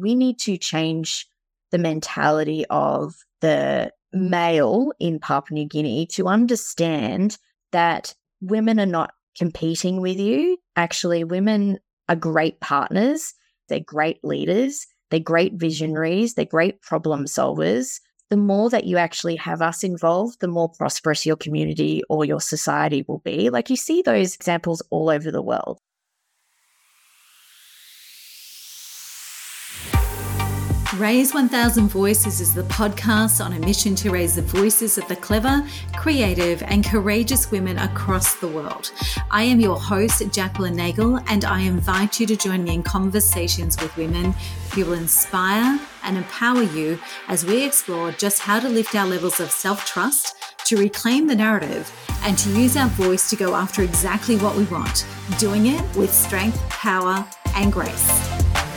we need to change the mentality of the male in Papua New Guinea to understand that women are not competing with you. Actually, women are great partners, they're great leaders, they're great visionaries, they're great problem solvers. The more that you actually have us involved, the more prosperous your community or your society will be. Like you see those examples all over the world. Raise 1000 Voices is the podcast on a mission to raise the voices of the clever, creative, and courageous women across the world. I am your host, Jacqueline Nagel, and I invite you to join me in conversations with women who will inspire and empower you as we explore just how to lift our levels of self trust, to reclaim the narrative, and to use our voice to go after exactly what we want, doing it with strength, power, and grace.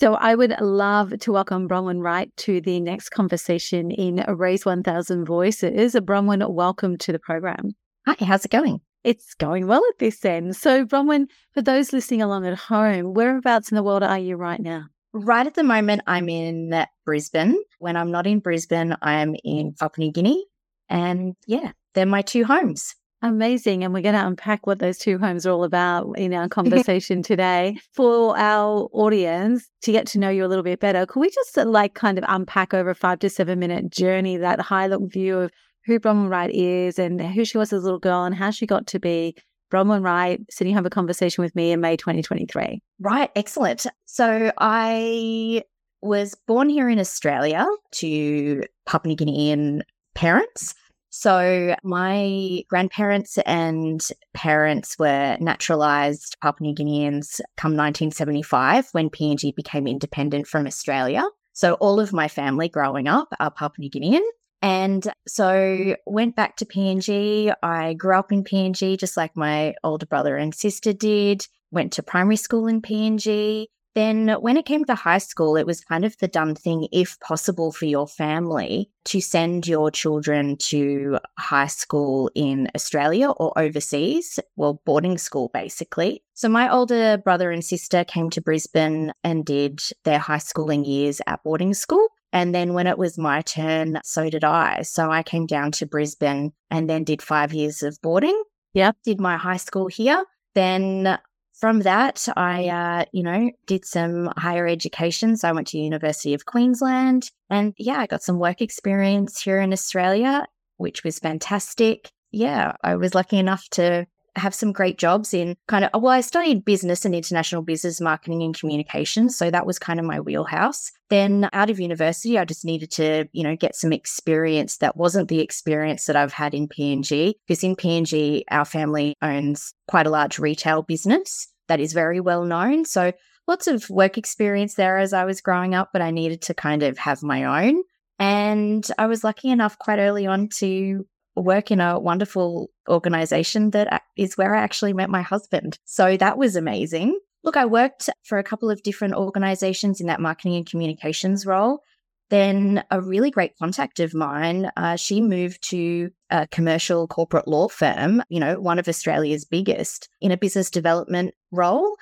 So I would love to welcome Bronwyn Wright to the next conversation in Raise 1000 Voices. Bronwyn, welcome to the program. Hi, how's it going? It's going well at this end. So, Bronwyn, for those listening along at home, whereabouts in the world are you right now? Right at the moment, I'm in Brisbane. When I'm not in Brisbane, I'm in Papua New Guinea. And yeah, they're my two homes. Amazing. And we're going to unpack what those two homes are all about in our conversation today. For our audience to get to know you a little bit better, could we just uh, like kind of unpack over a five to seven minute journey, that high look view of who Bronwyn Wright is and who she was as a little girl and how she got to be Bronwyn Wright, sitting have a conversation with me in May 2023? Right. Excellent. So I was born here in Australia to Papua New Guinean parents. So, my grandparents and parents were naturalized Papua New Guineans come 1975 when PNG became independent from Australia. So, all of my family growing up are Papua New Guinean. And so went back to PNG. I grew up in PNG just like my older brother and sister did. Went to primary school in PNG, then, when it came to high school, it was kind of the done thing, if possible, for your family to send your children to high school in Australia or overseas, well, boarding school basically. So, my older brother and sister came to Brisbane and did their high schooling years at boarding school. And then when it was my turn, so did I. So I came down to Brisbane and then did five years of boarding. Yeah. Did my high school here. Then from that, I, uh, you know, did some higher education. So I went to University of Queensland and yeah, I got some work experience here in Australia, which was fantastic. Yeah, I was lucky enough to have some great jobs in kind of, well, I studied business and international business marketing and communications. So that was kind of my wheelhouse. Then out of university, I just needed to, you know, get some experience that wasn't the experience that I've had in PNG. Because in PNG, our family owns quite a large retail business that is very well known. So lots of work experience there as I was growing up, but I needed to kind of have my own. And I was lucky enough quite early on to work in a wonderful organization that is where I actually met my husband. So that was amazing. Look, I worked for a couple of different organizations in that marketing and communications role. Then a really great contact of mine, uh, she moved to a commercial corporate law firm, you know, one of Australia's biggest in a business development role.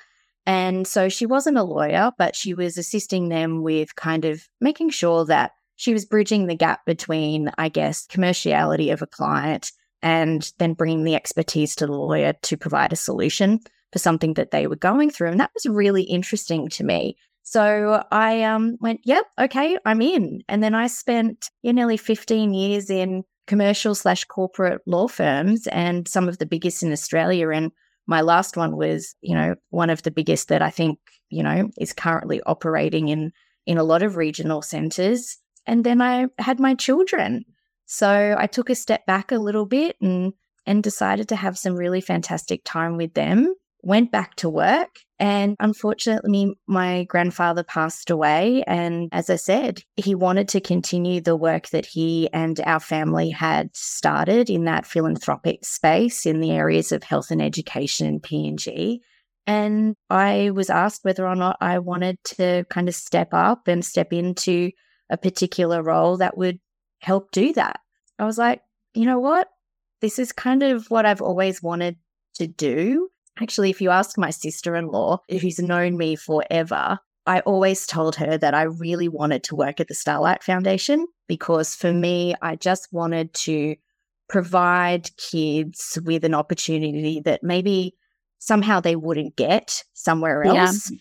And so she wasn't a lawyer, but she was assisting them with kind of making sure that she was bridging the gap between, I guess, commerciality of a client and then bringing the expertise to the lawyer to provide a solution for something that they were going through. And that was really interesting to me. So I um, went, yep, okay, I'm in. And then I spent yeah, nearly 15 years in commercial slash corporate law firms and some of the biggest in Australia. And my last one was, you know, one of the biggest that I think, you know, is currently operating in in a lot of regional centres. And then I had my children. So I took a step back a little bit and and decided to have some really fantastic time with them. Went back to work and unfortunately my grandfather passed away and as I said, he wanted to continue the work that he and our family had started in that philanthropic space in the areas of health and education in PNG. And I was asked whether or not I wanted to kind of step up and step into a particular role that would help do that. I was like, you know what? this is kind of what I've always wanted to do. Actually, if you ask my sister in law, who's known me forever, I always told her that I really wanted to work at the Starlight Foundation because for me, I just wanted to provide kids with an opportunity that maybe somehow they wouldn't get somewhere else. Yeah.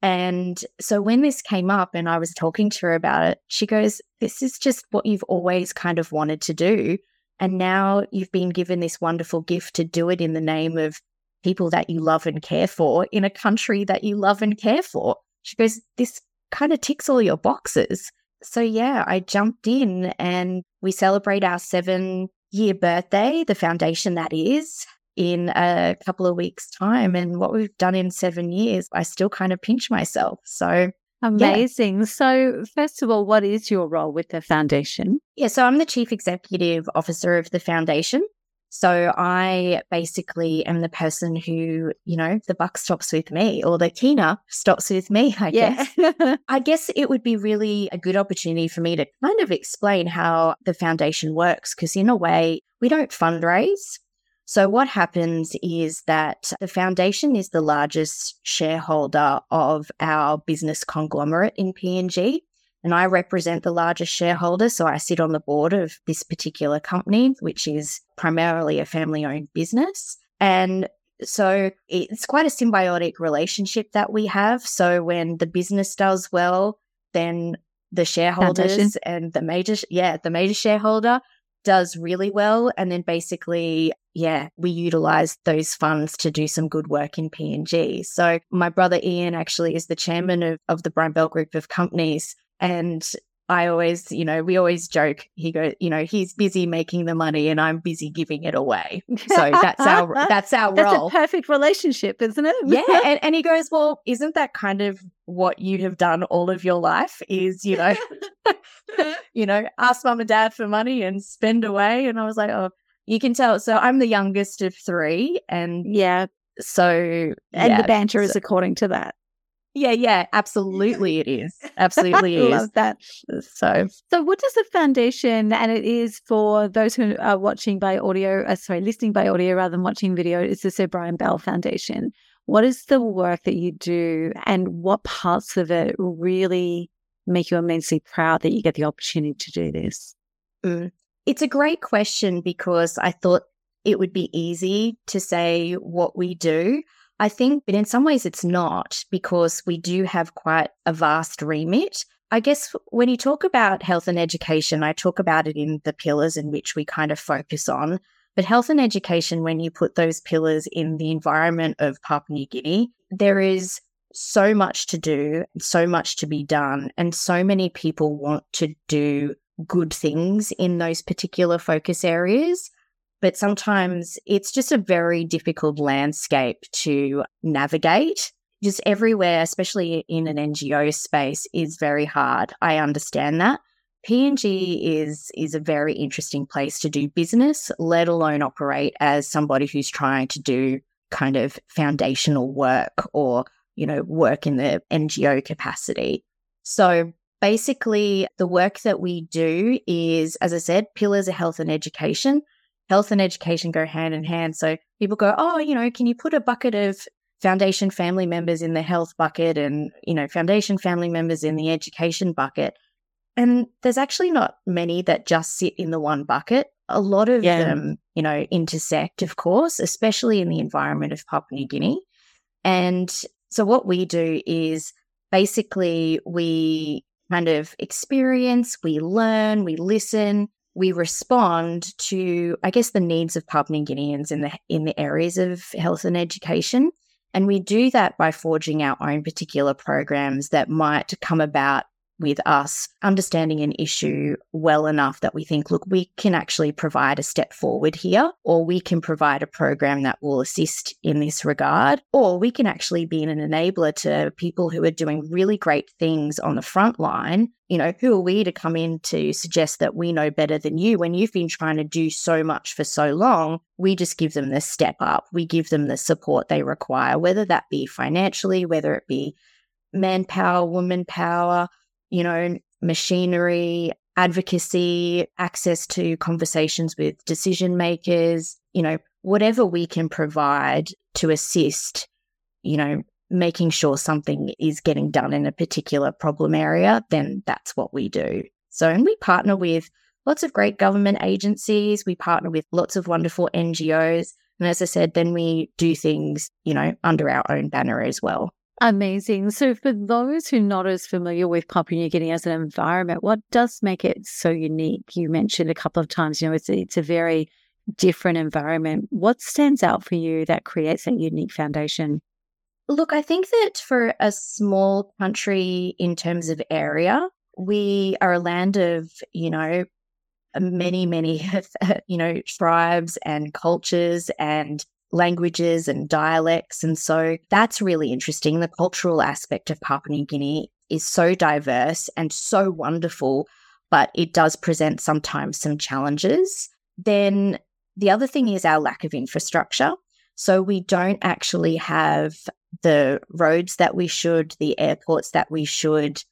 And so when this came up and I was talking to her about it, she goes, This is just what you've always kind of wanted to do. And now you've been given this wonderful gift to do it in the name of people that you love and care for in a country that you love and care for. She goes, This kind of ticks all your boxes. So, yeah, I jumped in and we celebrate our seven year birthday, the foundation that is, in a couple of weeks' time. And what we've done in seven years, I still kind of pinch myself. So, Amazing. Yeah. So, first of all, what is your role with the foundation? Yeah, so I'm the chief executive officer of the foundation. So I basically am the person who, you know, the buck stops with me or the kina stops with me, I yeah. guess. I guess it would be really a good opportunity for me to kind of explain how the foundation works because, in a way, we don't fundraise. So, what happens is that the foundation is the largest shareholder of our business conglomerate in PNG and I represent the largest shareholder. So I sit on the board of this particular company, which is primarily a family owned business. And so it's quite a symbiotic relationship that we have. So when the business does well, then the shareholders Foundation. and the major, yeah, the major shareholder does really well. And then basically, yeah, we utilize those funds to do some good work in PNG. So my brother Ian actually is the chairman of, of the Brian Bell Group of companies. And I always, you know, we always joke. He goes, you know, he's busy making the money, and I'm busy giving it away. So that's our that's our that's role. a perfect relationship, isn't it? yeah, and, and he goes, well, isn't that kind of what you have done all of your life? Is you know, you know, ask mom and dad for money and spend away. And I was like, oh, you can tell. So I'm the youngest of three, and yeah, so and yeah, the banter so, is according to that. Yeah, yeah, absolutely it is. Absolutely is. Love that. So So what does the foundation and it is for those who are watching by audio, uh, sorry, listening by audio rather than watching video, it's the Sir Brian Bell Foundation. What is the work that you do and what parts of it really make you immensely proud that you get the opportunity to do this? Mm. It's a great question because I thought it would be easy to say what we do. I think, but in some ways it's not because we do have quite a vast remit. I guess when you talk about health and education, I talk about it in the pillars in which we kind of focus on. But health and education, when you put those pillars in the environment of Papua New Guinea, there is so much to do, so much to be done, and so many people want to do good things in those particular focus areas but sometimes it's just a very difficult landscape to navigate. Just everywhere, especially in an NGO space, is very hard. I understand that. PNG is is a very interesting place to do business, let alone operate as somebody who's trying to do kind of foundational work or, you know, work in the NGO capacity. So basically the work that we do is, as I said, pillars of health and education health and education go hand in hand. So people go, oh, you know, can you put a bucket of foundation family members in the health bucket and, you know, foundation family members in the education bucket? And there's actually not many that just sit in the one bucket. A lot of yeah. them, you know, intersect, of course, especially in the environment of Papua New Guinea. And so what we do is basically we kind of experience, we learn, we listen, we respond to, I guess, the needs of Papua New Guineans in the in the areas of health and education. And we do that by forging our own particular programs that might come about with us understanding an issue mm. well enough that we think, look, we can actually provide a step forward here, or we can provide a program that will assist in this regard, or we can actually be an enabler to people who are doing really great things on the front line. You know, who are we to come in to suggest that we know better than you when you've been trying to do so much for so long? We just give them the step up. We give them the support they require, whether that be financially, whether it be manpower, woman power, you know, machinery, advocacy, access to conversations with decision makers, you know, whatever we can provide to assist, you know, making sure something is getting done in a particular problem area, then that's what we do. So, and we partner with lots of great government agencies, we partner with lots of wonderful NGOs. And as I said, then we do things, you know, under our own banner as well. Amazing. So, for those who are not as familiar with Papua New Guinea as an environment, what does make it so unique? You mentioned a couple of times, you know, it's it's a very different environment. What stands out for you that creates that unique foundation? Look, I think that for a small country in terms of area, we are a land of, you know, many, many, you know, tribes and cultures and languages and dialects. And so that's really interesting. The cultural aspect of Papua New Guinea is so diverse and so wonderful, but it does present sometimes some challenges. Then the other thing is our lack of infrastructure. So we don't actually have the roads that we should, the airports that we should,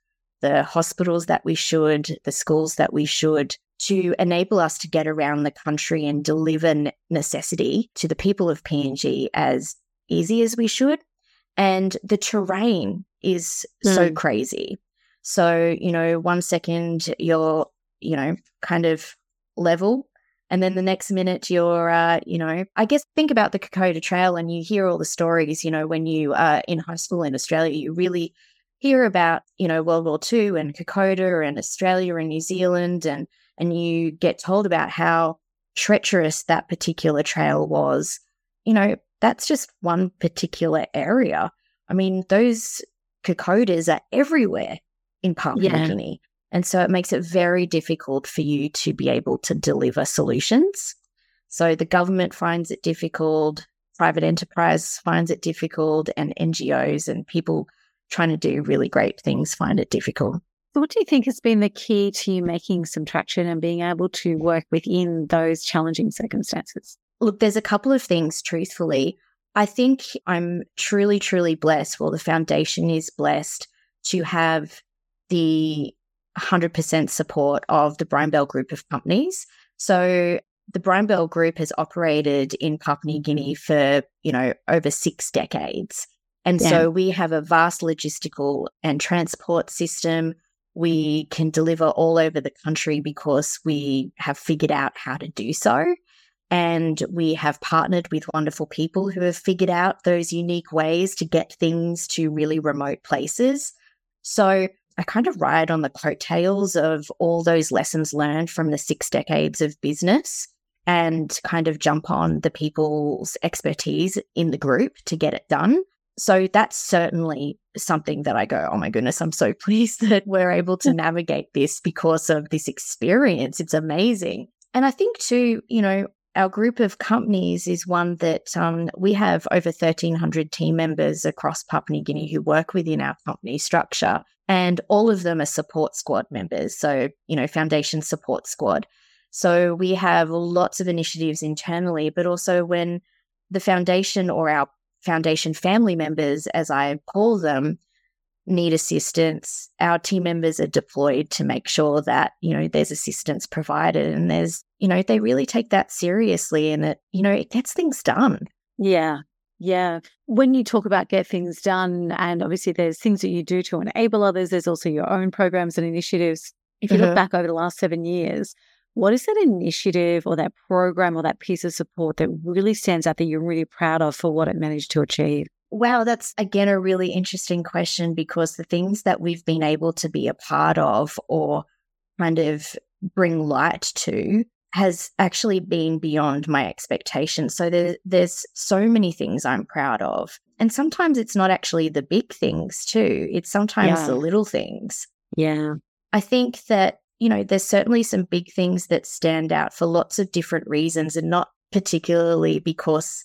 the hospitals that we should, the schools that we should to enable us to get around the country and deliver necessity to the people of PNG as easy as we should. And the terrain is mm. so hmm. crazy. So, you know, one second you're, you know, kind of level. And then the next minute you're, uh, you know, I guess think about the Kokoda Trail and you hear all the stories, you know, when you are in high school in Australia, you really hear about, you know, World War II and Kokoda and Australia and New Zealand and and you get told about how treacherous that particular trail was, you know, that's just one particular area. I mean, those kokodas are everywhere in Papua yeah. New Guinea. And so it makes it very difficult for you to be able to deliver solutions. So the government finds it difficult, private enterprise finds it difficult, and NGOs and people trying to do really great things find it difficult. So, what do you think has been the key to you making some traction and being able to work within those challenging circumstances? Look, there's a couple of things, truthfully. I think I'm truly, truly blessed. Well, the foundation is blessed to have the 100% support of the Brian Bell Group of companies. So, the Brian Bell Group has operated in Papua New Guinea mm-hmm. for, you know, over six decades. And yeah. so we have a vast logistical and transport system. We can deliver all over the country because we have figured out how to do so. And we have partnered with wonderful people who have figured out those unique ways to get things to really remote places. So I kind of ride on the coattails of all those lessons learned from the six decades of business and kind of jump on the people's expertise in the group to get it done. So that's certainly something that I go, oh my goodness, I'm so pleased that we're able to navigate this because of this experience. It's amazing. And I think too, you know, our group of companies is one that um, we have over 1,300 team members across Papua New Guinea who work within our company structure. And all of them are support squad members. So, you know, foundation support squad. So we have lots of initiatives internally, but also when the foundation or our foundation family members, as I call them, need assistance, our team members are deployed to make sure that, you know, there's assistance provided and there's, you know, they really take that seriously and it, you know, it gets things done. Yeah. Yeah. When you talk about get things done, and obviously there's things that you do to enable others, there's also your own programs and initiatives. If you mm-hmm. look back over the last seven years, what is that initiative or that program or that piece of support that really stands out that you're really proud of for what it managed to achieve? Wow, that's again a really interesting question because the things that we've been able to be a part of or kind of bring light to has actually been beyond my expectations. So there, there's so many things I'm proud of. And sometimes it's not actually the big things, too. It's sometimes yeah. the little things. Yeah. I think that you know, there's certainly some big things that stand out for lots of different reasons and not particularly because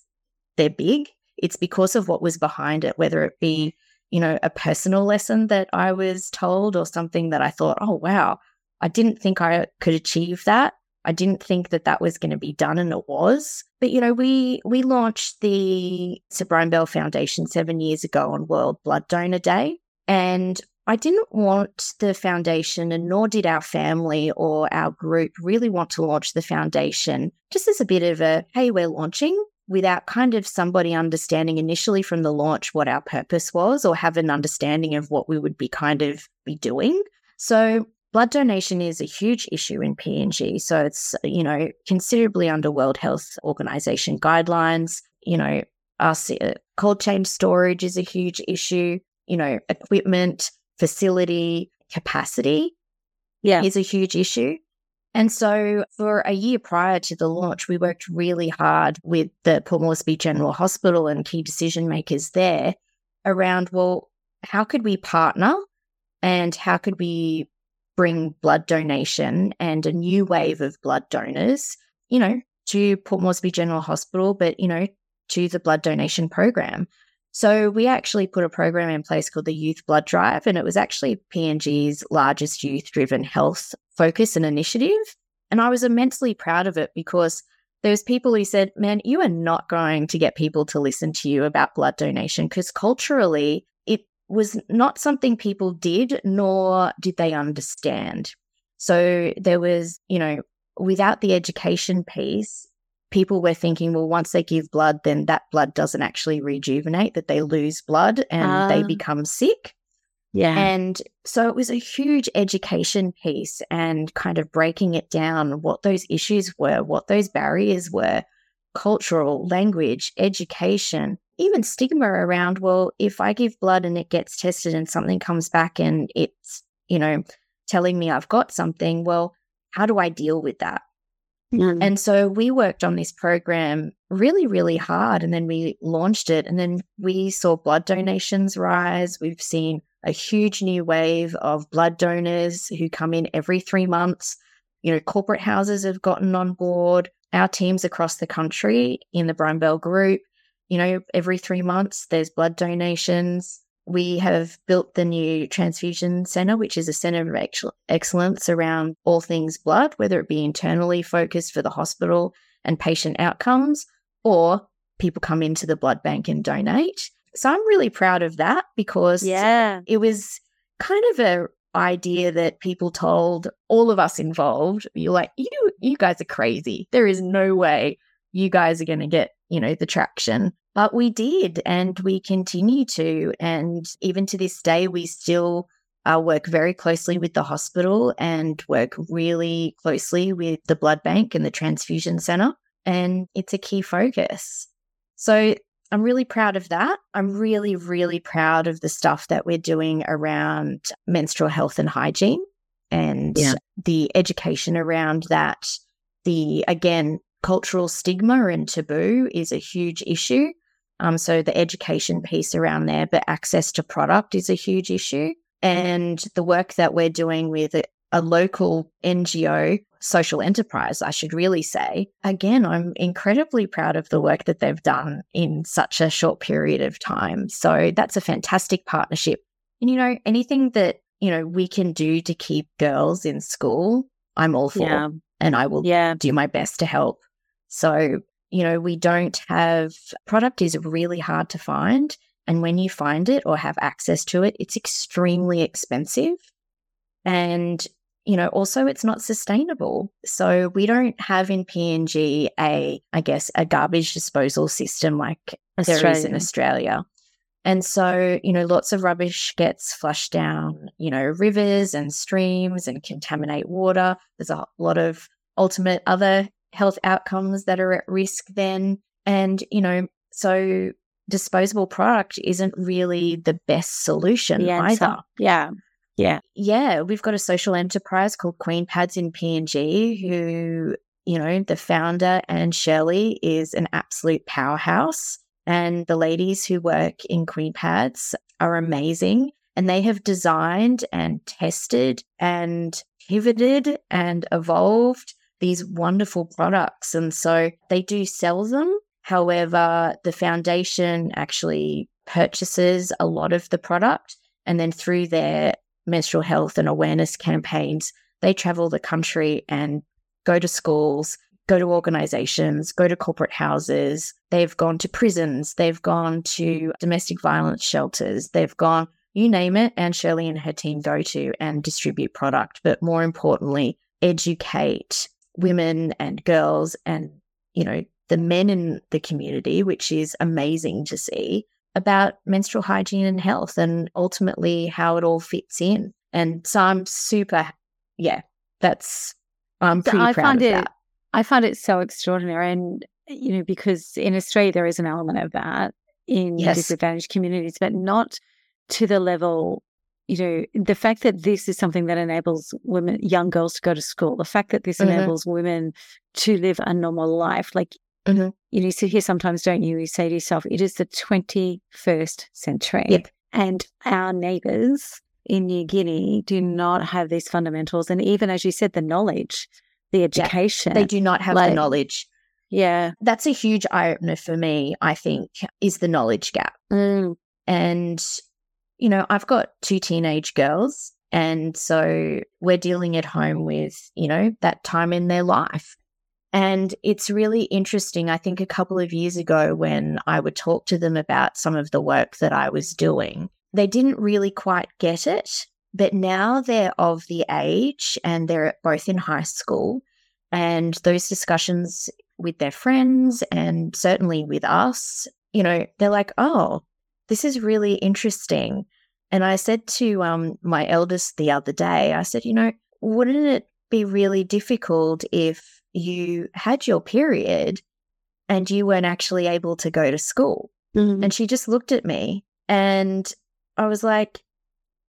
they're big. It's because of what was behind it, whether it be, you know, a personal lesson that I was told or something that I thought, oh, wow, I didn't think I could achieve that. I didn't think that that was going to be done, and it was. But you know, we we launched the Sir Brian Bell Foundation seven years ago on World Blood Donor Day, and I didn't want the foundation, and nor did our family or our group really want to launch the foundation just as a bit of a hey, we're launching without kind of somebody understanding initially from the launch what our purpose was or have an understanding of what we would be kind of be doing. So blood donation is a huge issue in PNG. So it's, you know, considerably under World Health Organization guidelines. You know, us uh, cold chain storage is a huge issue. You know, equipment, facility, capacity yeah. is a huge issue. And so for a year prior to the launch, we worked really hard with the Port Moresby General Hospital and key decision makers there around, well, how could we partner and how could we bring blood donation and a new wave of blood donors, you know, to Port Moresby General Hospital, but, you know, to the blood donation program. So we actually put a program in place called the Youth Blood Drive, and it was actually PNG's largest youth driven health focus and initiative. And I was immensely proud of it because there was people who said, man, you are not going to get people to listen to you about blood donation because culturally it was not something people did, nor did they understand. So there was, you know, without the education piece, people were thinking, well, once they give blood, then that blood doesn't actually rejuvenate, that they lose blood and uh, they ah. become sick. Yeah. And so it was a huge education piece and kind of breaking it down what those issues were, what those barriers were cultural, language, education, even stigma around, well, if I give blood and it gets tested and something comes back and it's, you know, telling me I've got something, well, how do I deal with that? Mm. And so we worked on this program really, really hard. And then we launched it. And then we saw blood donations rise. We've seen a huge new wave of blood donors who come in every three months. You know, corporate houses have gotten on board. Our teams across the country in the Brian Bell group, you know, every three months there's blood donations. We have built the new transfusion center, which is a center of excellence around all things blood, whether it be internally focused for the hospital and patient outcomes, or people come into the blood bank and donate. So I'm really proud of that because yeah. it was kind of a idea that people told all of us involved. You're like, you you guys are crazy. There is no way you guys are going to get, you know, the traction. But we did, and we continue to. And even to this day, we still uh, work very closely with the hospital and work really closely with the blood bank and the transfusion center. And it's a key focus. So I'm really proud of that. I'm really, really proud of the stuff that we're doing around menstrual health and hygiene and yeah. the education around that. The, again, cultural stigma and taboo is a huge issue. Um, so the education piece around there, but access to product is a huge issue. And the work that we're doing with a, a local NGO, social enterprise, I should really say, again, I'm incredibly proud of the work that they've done in such a short period of time. So that's a fantastic partnership. And, you know, anything that, you know, we can do to keep girls in school, I'm all for. Yeah. And I will yeah. do my best to help. So you know, we don't have product is really hard to find. And when you find it or have access to it, it's extremely expensive. And, you know, also it's not sustainable. So we don't have in PNG a, I guess, a garbage disposal system like Australia. there is in Australia. And so, you know, lots of rubbish gets flushed down, you know, rivers and streams and contaminate water. There's a lot of ultimate other health outcomes that are at risk then. And, you know, so disposable product isn't really the best solution either. Yeah. Yeah. Yeah. We've got a social enterprise called Queen Pads in PNG who, you know, the founder and Shirley is an absolute powerhouse. And the ladies who work in Queen Pads are amazing. And they have designed and tested and pivoted and evolved these wonderful products. And so they do sell them. However, the foundation actually purchases a lot of the product. And then through their menstrual health and awareness campaigns, they travel the country and go to schools, go to organizations, go to corporate houses. They've gone to prisons. They've gone to domestic violence shelters. They've gone you name it, and Shirley and her team go to and distribute product, but more importantly, educate women and girls and, you know, the men in the community, which is amazing to see about menstrual hygiene and health and ultimately how it all fits in. And so I'm super, yeah, that's, I'm pretty I proud find of it, that. I find it so extraordinary. And, you know, because in Australia, there is an element of that in yes. disadvantaged communities, but not to the level you know, the fact that this is something that enables women, young girls to go to school, the fact that this mm-hmm. enables women to live a normal life, like mm-hmm. you know, you sit here sometimes, don't you? You say to yourself, it is the 21st century. Yep. And our neighbors in New Guinea do not have these fundamentals. And even as you said, the knowledge, the education. Yeah, they do not have like, the knowledge. Yeah. That's a huge eye opener for me, I think, is the knowledge gap. Mm. And you know, I've got two teenage girls. And so we're dealing at home with, you know, that time in their life. And it's really interesting. I think a couple of years ago, when I would talk to them about some of the work that I was doing, they didn't really quite get it. But now they're of the age and they're both in high school. And those discussions with their friends and certainly with us, you know, they're like, oh, this is really interesting. And I said to um, my eldest the other day, I said, you know, wouldn't it be really difficult if you had your period and you weren't actually able to go to school? Mm-hmm. And she just looked at me and I was like,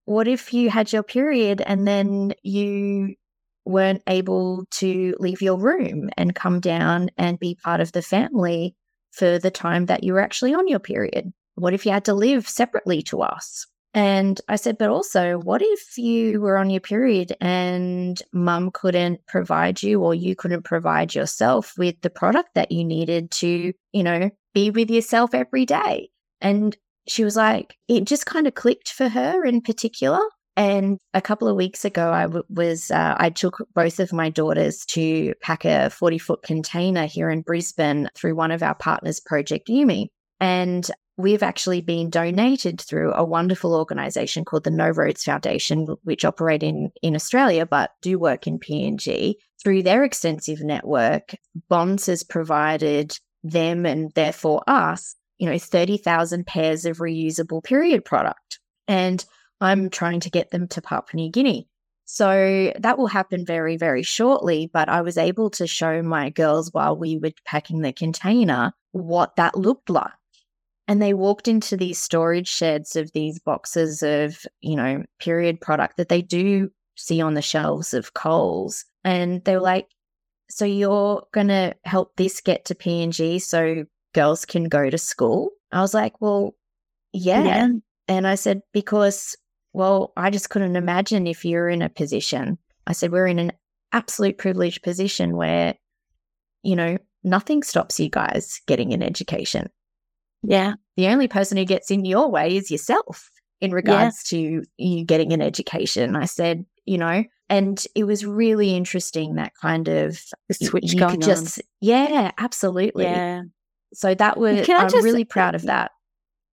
what if you had your period and then you weren't able to leave your room and come down and be part of the family for the time that you were actually on your period? What if you had to live separately to us? And I said, but also, what if you were on your period and mum couldn't provide you or you couldn't provide yourself with the product that you needed to, you know, be with yourself every day? And she was like, it just kind of clicked for her in particular. And a couple of weeks ago, I w- was, uh, I took both of my daughters to pack a 40 foot container here in Brisbane through one of our partners, Project Yumi. And we've actually been donated through a wonderful organization called the No Roads Foundation, which operate in, in Australia but do work in PNG. Through their extensive network, Bonds has provided them and therefore us, you know, 30,000 pairs of reusable period product. And I'm trying to get them to Papua New Guinea. So that will happen very, very shortly. But I was able to show my girls while we were packing the container what that looked like and they walked into these storage sheds of these boxes of, you know, period product that they do see on the shelves of Coles. And they were mm-hmm. like, So you're going to help this get to PNG so girls can go to school? I was like, Well, yeah. yeah. And I said, Because, well, I just couldn't imagine if you're in a position. I said, We're in an absolute privileged position where, you know, nothing stops you guys getting an education. Yeah. The only person who gets in your way is yourself in regards yeah. to you getting an education. I said, you know, and it was really interesting that kind of the switch you going could just on. yeah, absolutely. Yeah. So that was I'm just, really proud of that.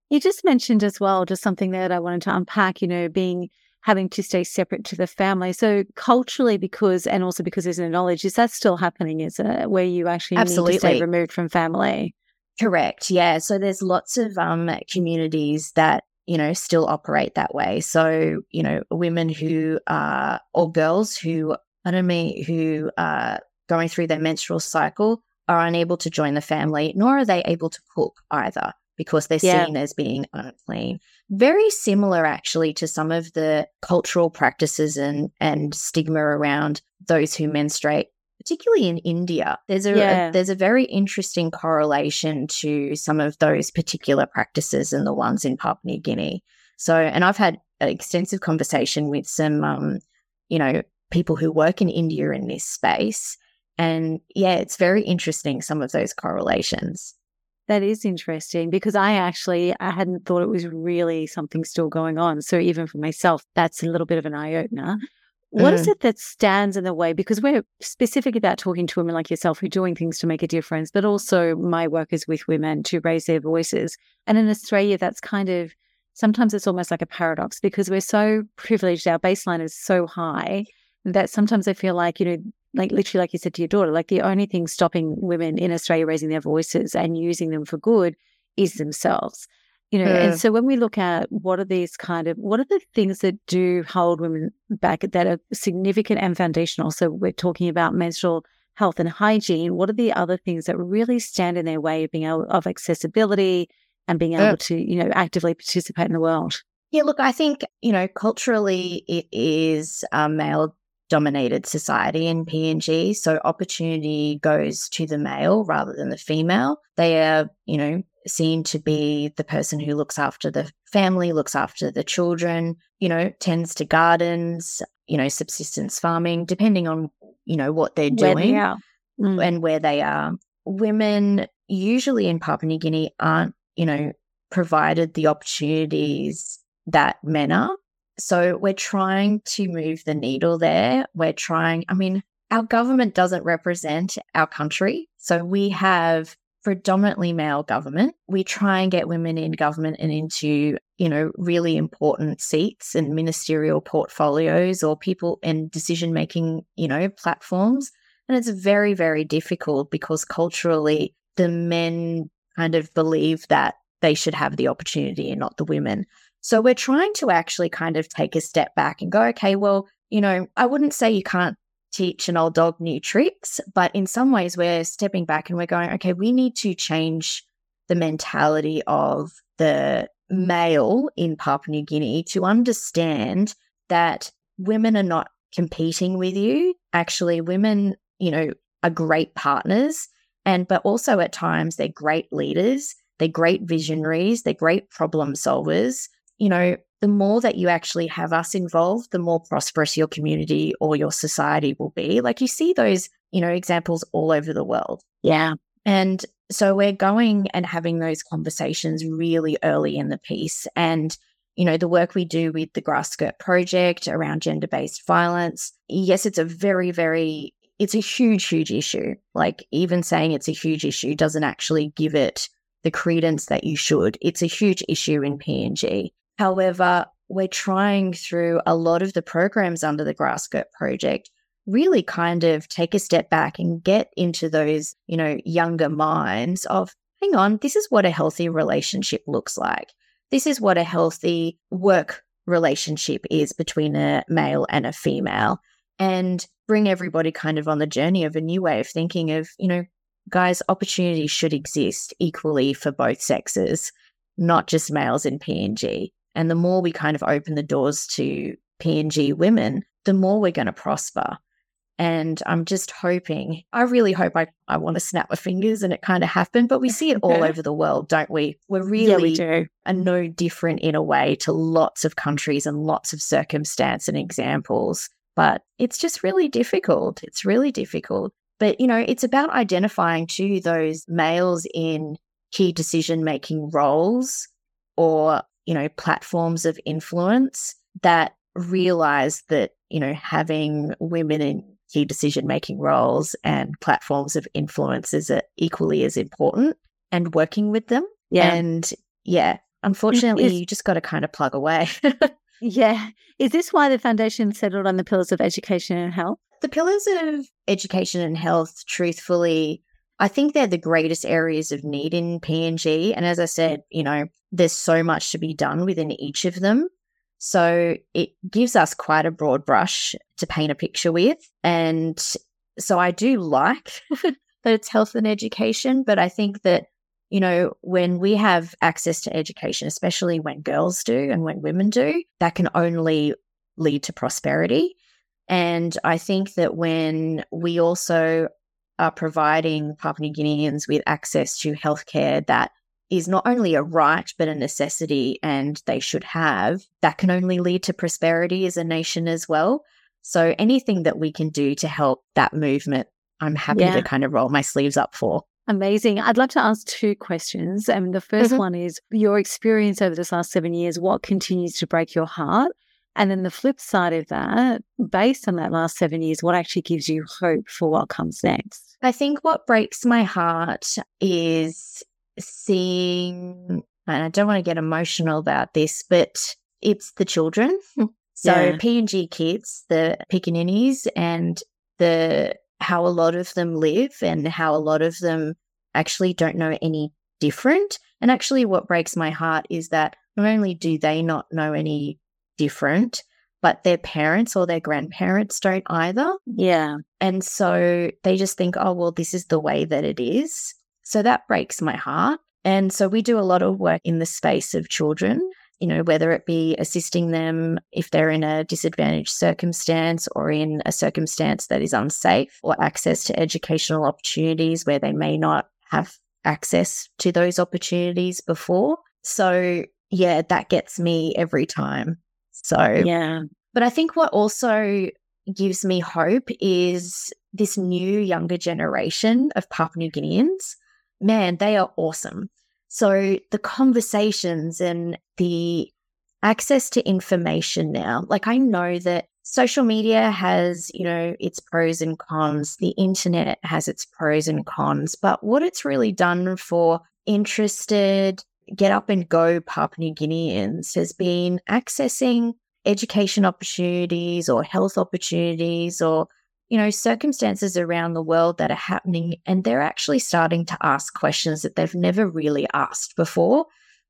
You just mentioned as well just something that I wanted to unpack, you know, being having to stay separate to the family. So culturally, because and also because there's no knowledge, is that still happening? Is it where you actually Absolutely. need to stay removed from family? Correct. Yeah. So there's lots of um, communities that, you know, still operate that way. So, you know, women who are, or girls who, I don't mean, who are going through their menstrual cycle are unable to join the family, nor are they able to cook either because they're yeah. seen as being unclean. Very similar, actually, to some of the cultural practices and, and stigma around those who menstruate particularly in India, there's a, yeah. a, there's a very interesting correlation to some of those particular practices and the ones in Papua New Guinea. So, and I've had an extensive conversation with some, um, you know, people who work in India in this space, and yeah, it's very interesting some of those correlations. That is interesting because I actually I hadn't thought it was really something still going on. So even for myself, that's a little bit of an eye opener. What mm. is it that stands in the way? Because we're specific about talking to women like yourself who are doing things to make a difference, but also my work is with women to raise their voices. And in Australia, that's kind of sometimes it's almost like a paradox because we're so privileged, our baseline is so high that sometimes I feel like, you know, like literally, like you said to your daughter, like the only thing stopping women in Australia raising their voices and using them for good is themselves. You know, yeah. and mm. so when we look at what are these kind of what are the things that do hold women back that are significant and foundational? So we're talking about menstrual health and hygiene. What are the other things that really stand in their way of being able of accessibility and being able yeah. to, you know, actively participate in the world? Yeah, look, I think, you know, culturally it is a male dominated society in PNG. So opportunity goes to the male rather than the female. They are, you know, seen to be the person who looks after the family, looks after the children, you know, tends to gardens, you know, subsistence farming, depending on, you know, what they're doing they mm. and where they are. Women usually in Papua New Guinea aren't, you know, provided the opportunities that men are. So we're trying to move the needle there. We're trying, I mean, our government doesn't represent our country. So we have predominantly male government. We try and get women in government and into, you know, really important seats and ministerial portfolios or people in decision making, you know, platforms. And it's very, very difficult because culturally the men kind of believe that they should have the opportunity and not the women. So we're trying to actually kind of take a step back and go, okay, well, you know, I wouldn't say you can't teach an old dog new tricks, but in some ways we're stepping back and we're going, okay, we need to change the mentality of the male in Papua New Guinea to understand that women are not competing with you. Actually, women, you know, are great partners and but also at times they're great leaders, they're great visionaries, they're great problem solvers you know, the more that you actually have us involved, the more prosperous your community or your society will be. Like you see those, you know, examples all over the world. Yeah. And so we're going and having those conversations really early in the piece. And, you know, the work we do with the Grass Skirt Project around gender based violence, yes, it's a very, very, it's a huge, huge issue. Like even saying it's a huge issue doesn't actually give it the credence that you should. It's a huge issue in PNG. However, we're trying through a lot of the programs under the Grass Skirt Project really kind of take a step back and get into those, you know, younger minds of, hang on, this is what a healthy relationship looks like. This is what a healthy work relationship is between a male and a female. And bring everybody kind of on the journey of a new way of thinking of, you know, guys, opportunities should exist equally for both sexes, not just males in PNG. And the more we kind of open the doors to PNG women, the more we're going to prosper. And I'm just hoping, I really hope I, I want to snap my fingers and it kind of happened, but we see it all over the world, don't we? We're really yeah, we are no different in a way to lots of countries and lots of circumstance and examples. But it's just really difficult. It's really difficult. But, you know, it's about identifying to those males in key decision making roles or you know, platforms of influence that realize that, you know, having women in key decision making roles and platforms of influence is uh, equally as important and working with them. Yeah. And yeah, unfortunately, is, you just got to kind of plug away. yeah. Is this why the foundation settled on the pillars of education and health? The pillars of education and health, truthfully, I think they're the greatest areas of need in PNG. And as I said, you know, there's so much to be done within each of them. So it gives us quite a broad brush to paint a picture with. And so I do like that it's health and education, but I think that, you know, when we have access to education, especially when girls do and when women do, that can only lead to prosperity. And I think that when we also are providing Papua New Guineans with access to healthcare that is not only a right, but a necessity, and they should have, that can only lead to prosperity as a nation as well. So anything that we can do to help that movement, I'm happy yeah. to kind of roll my sleeves up for. Amazing. I'd love to ask two questions. And the 1st mm-hmm. one is your experience over this last seven years, what continues to break your heart? And then the flip side of that, based on that last seven years, what actually gives you hope for what comes next? I think what breaks my heart is seeing and I don't want to get emotional about this, but it's the children. So yeah. PNG kids, the pickaninnies and the how a lot of them live and how a lot of them actually don't know any different. And actually what breaks my heart is that not only do they not know any different, but their parents or their grandparents don't either. Yeah. And so they just think, oh, well, this is the way that it is. So that breaks my heart. And so we do a lot of work in the space of children, you know, whether it be assisting them if they're in a disadvantaged circumstance or in a circumstance that is unsafe, or access to educational opportunities where they may not have access to those opportunities before. So, yeah, that gets me every time. So, yeah. But I think what also gives me hope is this new younger generation of Papua New Guineans. Man, they are awesome. So the conversations and the access to information now, like I know that social media has, you know, its pros and cons. The internet has its pros and cons. But what it's really done for interested, get up and go Papua New Guineans has been accessing education opportunities or health opportunities or you know circumstances around the world that are happening and they're actually starting to ask questions that they've never really asked before.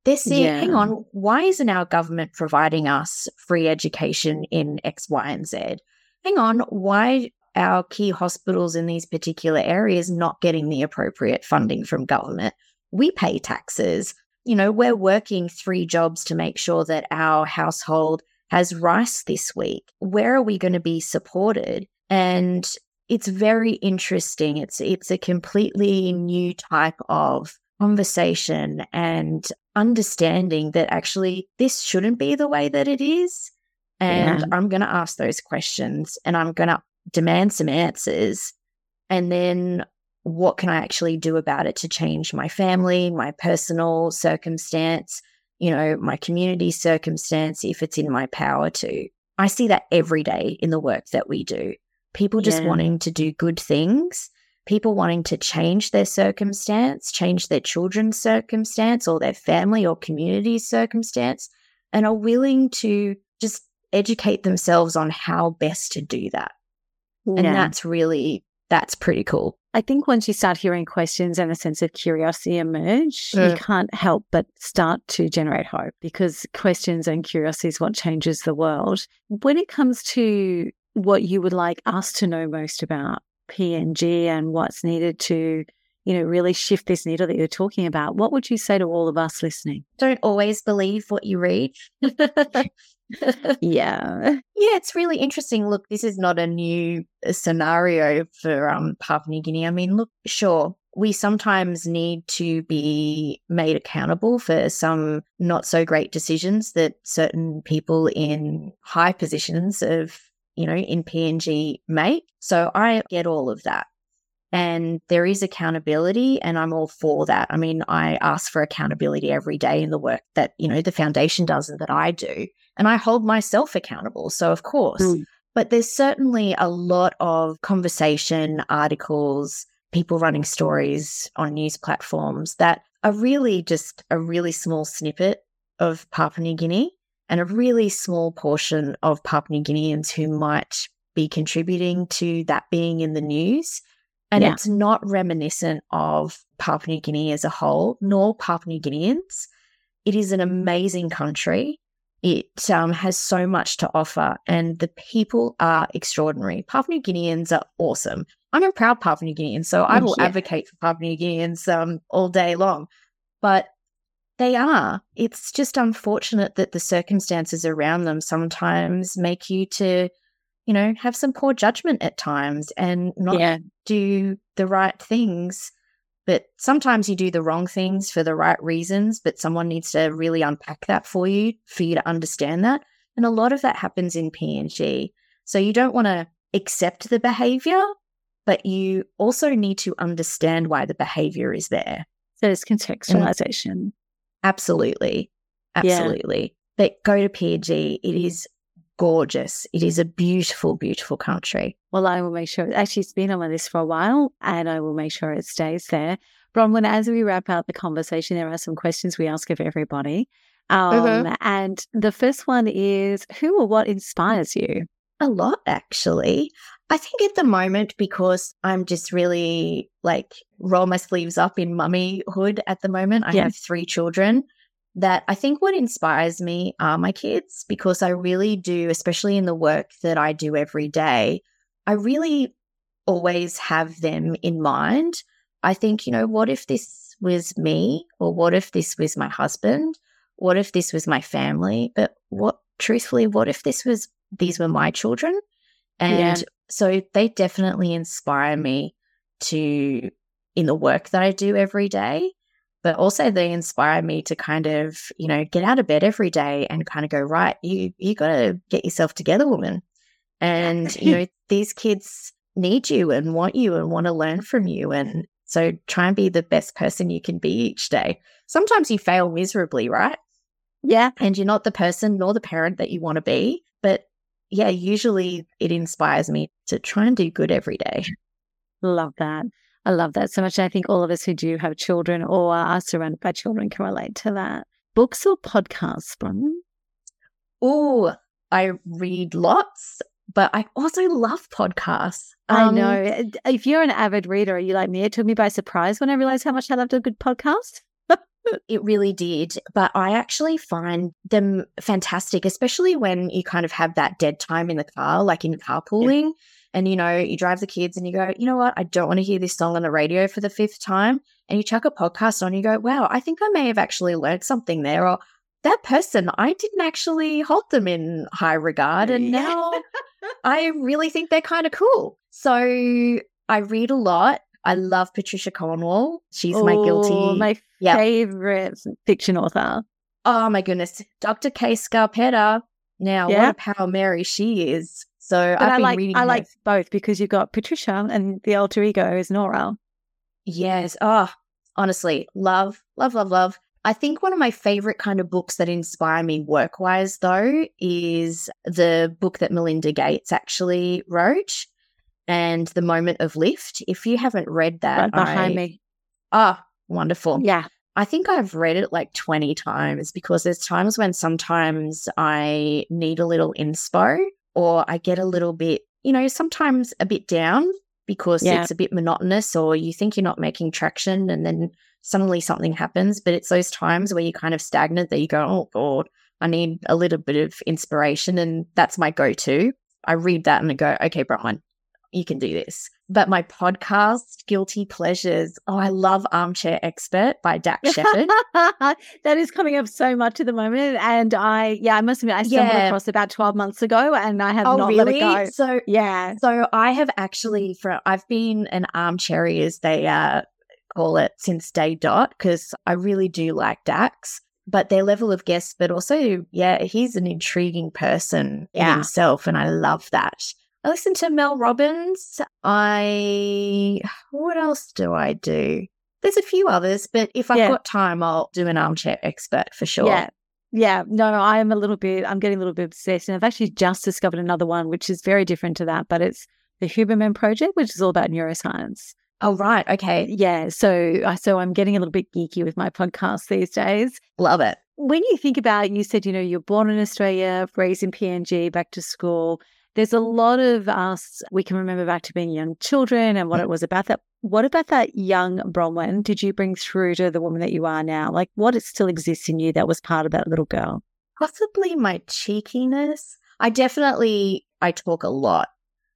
They're saying yeah. hang on why isn't our government providing us free education in x y and z? Hang on why our key hospitals in these particular areas not getting the appropriate funding from government? We pay taxes you know we're working three jobs to make sure that our household has rice this week. Where are we going to be supported? And it's very interesting. It's it's a completely new type of conversation and understanding that actually this shouldn't be the way that it is. And yeah. I'm going to ask those questions and I'm going to demand some answers. And then what can I actually do about it to change my family, my personal circumstance, you know, my community circumstance if it's in my power to. I see that every day in the work that we do. People just yeah. wanting to do good things, people wanting to change their circumstance, change their children's circumstance or their family or community's circumstance, and are willing to just educate themselves on how best to do that. Yeah. And that's really, that's pretty cool. I think once you start hearing questions and a sense of curiosity emerge, you mm. can't help but start to generate hope because questions and curiosity is what changes the world. When it comes to what you would like us to know most about PNG and what's needed to, you know, really shift this needle that you're talking about, what would you say to all of us listening? Don't always believe what you read. yeah. Yeah, it's really interesting. Look, this is not a new uh, scenario for um, Papua New Guinea. I mean, look, sure, we sometimes need to be made accountable for some not so great decisions that certain people in high positions of, you know, in PNG make. So I get all of that. And there is accountability, and I'm all for that. I mean, I ask for accountability every day in the work that, you know, the foundation does and that I do and I hold myself accountable. So, of course, mm. but there's certainly a lot of conversation, articles, people running stories on news platforms that are really just a really small snippet of Papua New Guinea and a really small portion of Papua New Guineans who might be contributing to that being in the news. And yeah. it's not reminiscent of Papua New Guinea as a whole, nor Papua New Guineans. It is an amazing country. It um, has so much to offer, and the people are extraordinary. Papua New Guineans are awesome. I'm a proud Papua New Guinean, so I will yeah. advocate for Papua New Guineans um, all day long. But they are. It's just unfortunate that the circumstances around them sometimes make you to, you know, have some poor judgment at times and not yeah. do the right things but sometimes you do the wrong things for the right reasons, but someone needs to really unpack that for you for you to understand that. And a lot of that happens in PNG. So you don't want to accept the behavior, but you also need to understand why the behavior is there. So it's contextualization. And absolutely. Absolutely. Yeah. But go to PNG. It is gorgeous. It is a beautiful, beautiful country. Well, I will make sure. Actually, it's been on my list for a while, and I will make sure it stays there. Bronwyn, as we wrap up the conversation, there are some questions we ask of everybody. Um, mm-hmm. And the first one is Who or what inspires you? A lot, actually. I think at the moment, because I'm just really like roll my sleeves up in mummyhood at the moment, I yeah. have three children. That I think what inspires me are my kids because I really do, especially in the work that I do every day, I really always have them in mind. I think, you know, what if this was me? Or what if this was my husband? What if this was my family? But what, truthfully, what if this was, these were my children? And yeah. so they definitely inspire me to, in the work that I do every day, but also they inspire me to kind of, you know, get out of bed every day and kind of go, right, you, you got to get yourself together, woman. And, you know, these kids need you and want you and want to learn from you. And so try and be the best person you can be each day. Sometimes you fail miserably, right? Yeah. And you're not the person nor the parent that you want to be. But yeah, usually it inspires me to try and do good every day. Love that. I love that so much. I think all of us who do have children or are surrounded by children can relate to that. Books or podcasts, Bronwyn? Oh, I read lots, but I also love podcasts. Um, I know. If you're an avid reader, are you like me? It took me by surprise when I realized how much I loved a good podcast. it really did. But I actually find them fantastic, especially when you kind of have that dead time in the car, like in carpooling. Yeah. And you know, you drive the kids and you go, you know what? I don't want to hear this song on the radio for the fifth time. And you chuck a podcast on, you go, wow, I think I may have actually learned something there. Or that person, I didn't actually hold them in high regard. And now I really think they're kind of cool. So I read a lot. I love Patricia Cornwell. She's my guilty, my yep. favorite fiction author. Oh my goodness, Dr. Kay Scarpetta. Now, yep. what a power Mary she is. So but I've I been like, reading. I like both because you've got Patricia and the alter ego is Nora. Yes. Oh, honestly, love, love, love, love. I think one of my favorite kind of books that inspire me work wise, though, is the book that Melinda Gates actually wrote and The Moment of Lift. If you haven't read that, right behind I, me. Oh, wonderful. Yeah. I think I've read it like 20 times because there's times when sometimes I need a little inspo or I get a little bit, you know, sometimes a bit down because yeah. it's a bit monotonous or you think you're not making traction and then suddenly something happens. But it's those times where you're kind of stagnant that you go, oh, God, I need a little bit of inspiration. And that's my go to. I read that and I go, okay, Brian, you can do this. But my podcast, Guilty Pleasures, oh, I love Armchair Expert by Dax Shepard. that is coming up so much at the moment. And I, yeah, I must admit, I stumbled yeah. across about 12 months ago and I have oh, not really? let it go. So, yeah. So I have actually, for I've been an armchair as they uh, call it since day dot, because I really do like Dax but their level of guests, but also, yeah, he's an intriguing person yeah. himself. And I love that. I listen to Mel Robbins. I what else do I do? There's a few others, but if I've yeah. got time, I'll do an armchair expert for sure. Yeah. Yeah, no, I am a little bit, I'm getting a little bit obsessed. And I've actually just discovered another one, which is very different to that, but it's the Huberman Project, which is all about neuroscience. Oh, right. Okay. Yeah. So, so I'm getting a little bit geeky with my podcast these days. Love it. When you think about, you said, you know, you're born in Australia, raised in PNG, back to school there's a lot of us, we can remember back to being young children and what mm. it was about that. What about that young Bronwyn did you bring through to the woman that you are now? Like what it still exists in you that was part of that little girl? Possibly my cheekiness. I definitely, I talk a lot.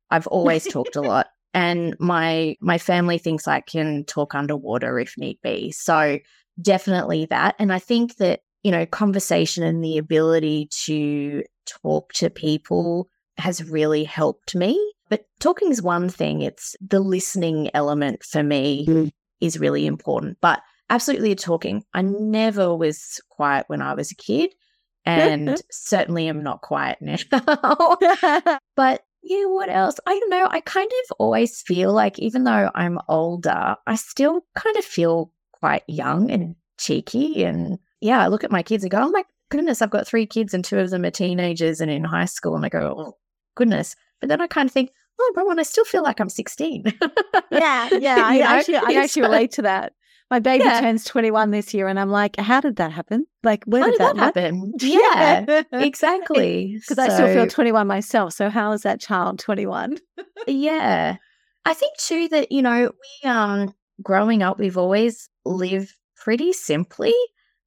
I've always talked a lot. And my my family thinks I can talk underwater if need be. So definitely that. And I think that, you know, conversation and the ability to talk to people has really helped me. But talking is one thing, it's the listening element for me mm. is really important. But absolutely talking. I never was quiet when I was a kid and certainly am not quiet now. but yeah, what else? I don't know. I kind of always feel like even though I'm older, I still kind of feel quite young and cheeky. And yeah, I look at my kids and go, oh my goodness, I've got three kids and two of them are teenagers and in high school. And I go, oh, goodness. But then I kind of think, oh, Rowan, I still feel like I'm 16. yeah, yeah. I actually, I actually relate to that. My baby yeah. turns 21 this year, and I'm like, how did that happen? Like, where how did, that, that happen? Yeah, exactly. Because so, I still feel 21 myself. So, how is that child 21? yeah. I think too that, you know, we, um, growing up, we've always lived pretty simply,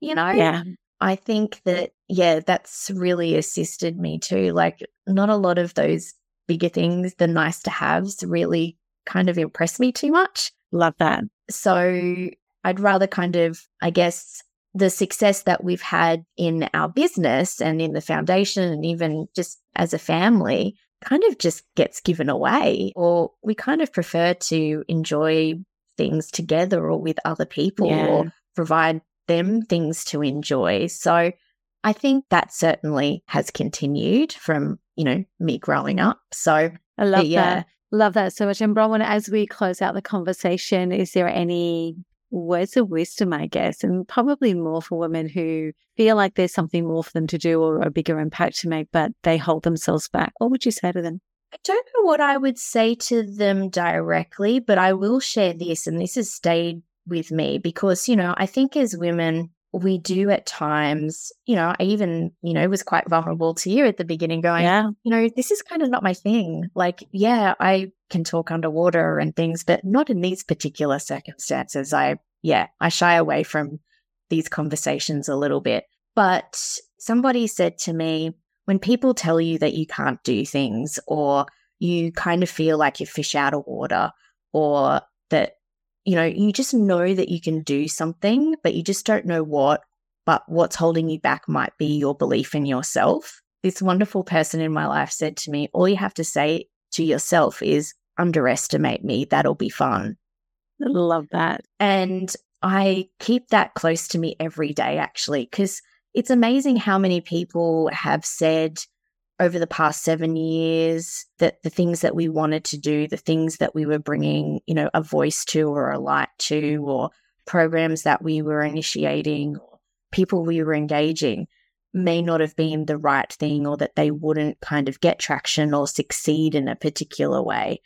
you know? Yeah. I think that, yeah, that's really assisted me too. Like, not a lot of those bigger things, the nice to haves, really kind of impress me too much. Love that. So I'd rather kind of, I guess, the success that we've had in our business and in the foundation and even just as a family kind of just gets given away or we kind of prefer to enjoy things together or with other people yeah. or provide them things to enjoy. So I think that certainly has continued from, you know, me growing up. So I love yeah. that. Love that so much. And Bronwyn, as we close out the conversation, is there any words of wisdom, I guess, and probably more for women who feel like there's something more for them to do or a bigger impact to make, but they hold themselves back? What would you say to them? I don't know what I would say to them directly, but I will share this, and this has stayed with me because, you know, I think as women, we do at times, you know, I even, you know, was quite vulnerable to you at the beginning going, yeah. you know, this is kind of not my thing. Like, yeah, I can talk underwater and things, but not in these particular circumstances. I, yeah, I shy away from these conversations a little bit. But somebody said to me, when people tell you that you can't do things or you kind of feel like you fish out of water or that you know, you just know that you can do something, but you just don't know what. But what's holding you back might be your belief in yourself. This wonderful person in my life said to me, All you have to say to yourself is, underestimate me. That'll be fun. I love that. And I keep that close to me every day, actually, because it's amazing how many people have said, over the past seven years that the things that we wanted to do, the things that we were bringing, you know, a voice to or a light to, or programs that we were initiating, people we were engaging may not have been the right thing or that they wouldn't kind of get traction or succeed in a particular way.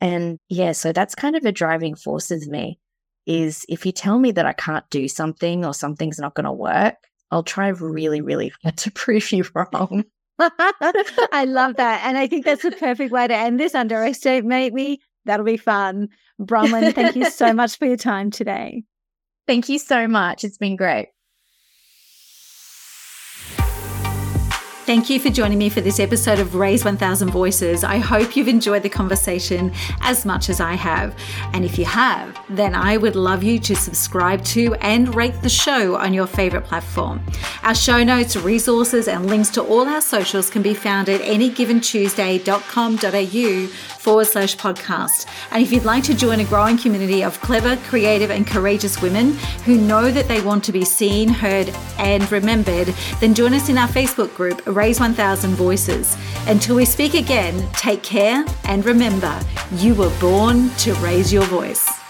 And yeah, so that's kind of a driving force of me is if you tell me that I can't do something or something's not going to work, I'll try really, really hard to prove you wrong. I love that. And I think that's the perfect way to end this. Underestimate me. That'll be fun. Bronwyn, thank you so much for your time today. Thank you so much. It's been great. Thank you for joining me for this episode of Raise 1000 Voices. I hope you've enjoyed the conversation as much as I have. And if you have, then I would love you to subscribe to and rate the show on your favorite platform. Our show notes, resources, and links to all our socials can be found at anygiventuesday.com.au forward slash podcast. And if you'd like to join a growing community of clever, creative, and courageous women who know that they want to be seen, heard, and remembered, then join us in our Facebook group Raise 1000 Voices. Until we speak again, take care and remember, you were born to raise your voice.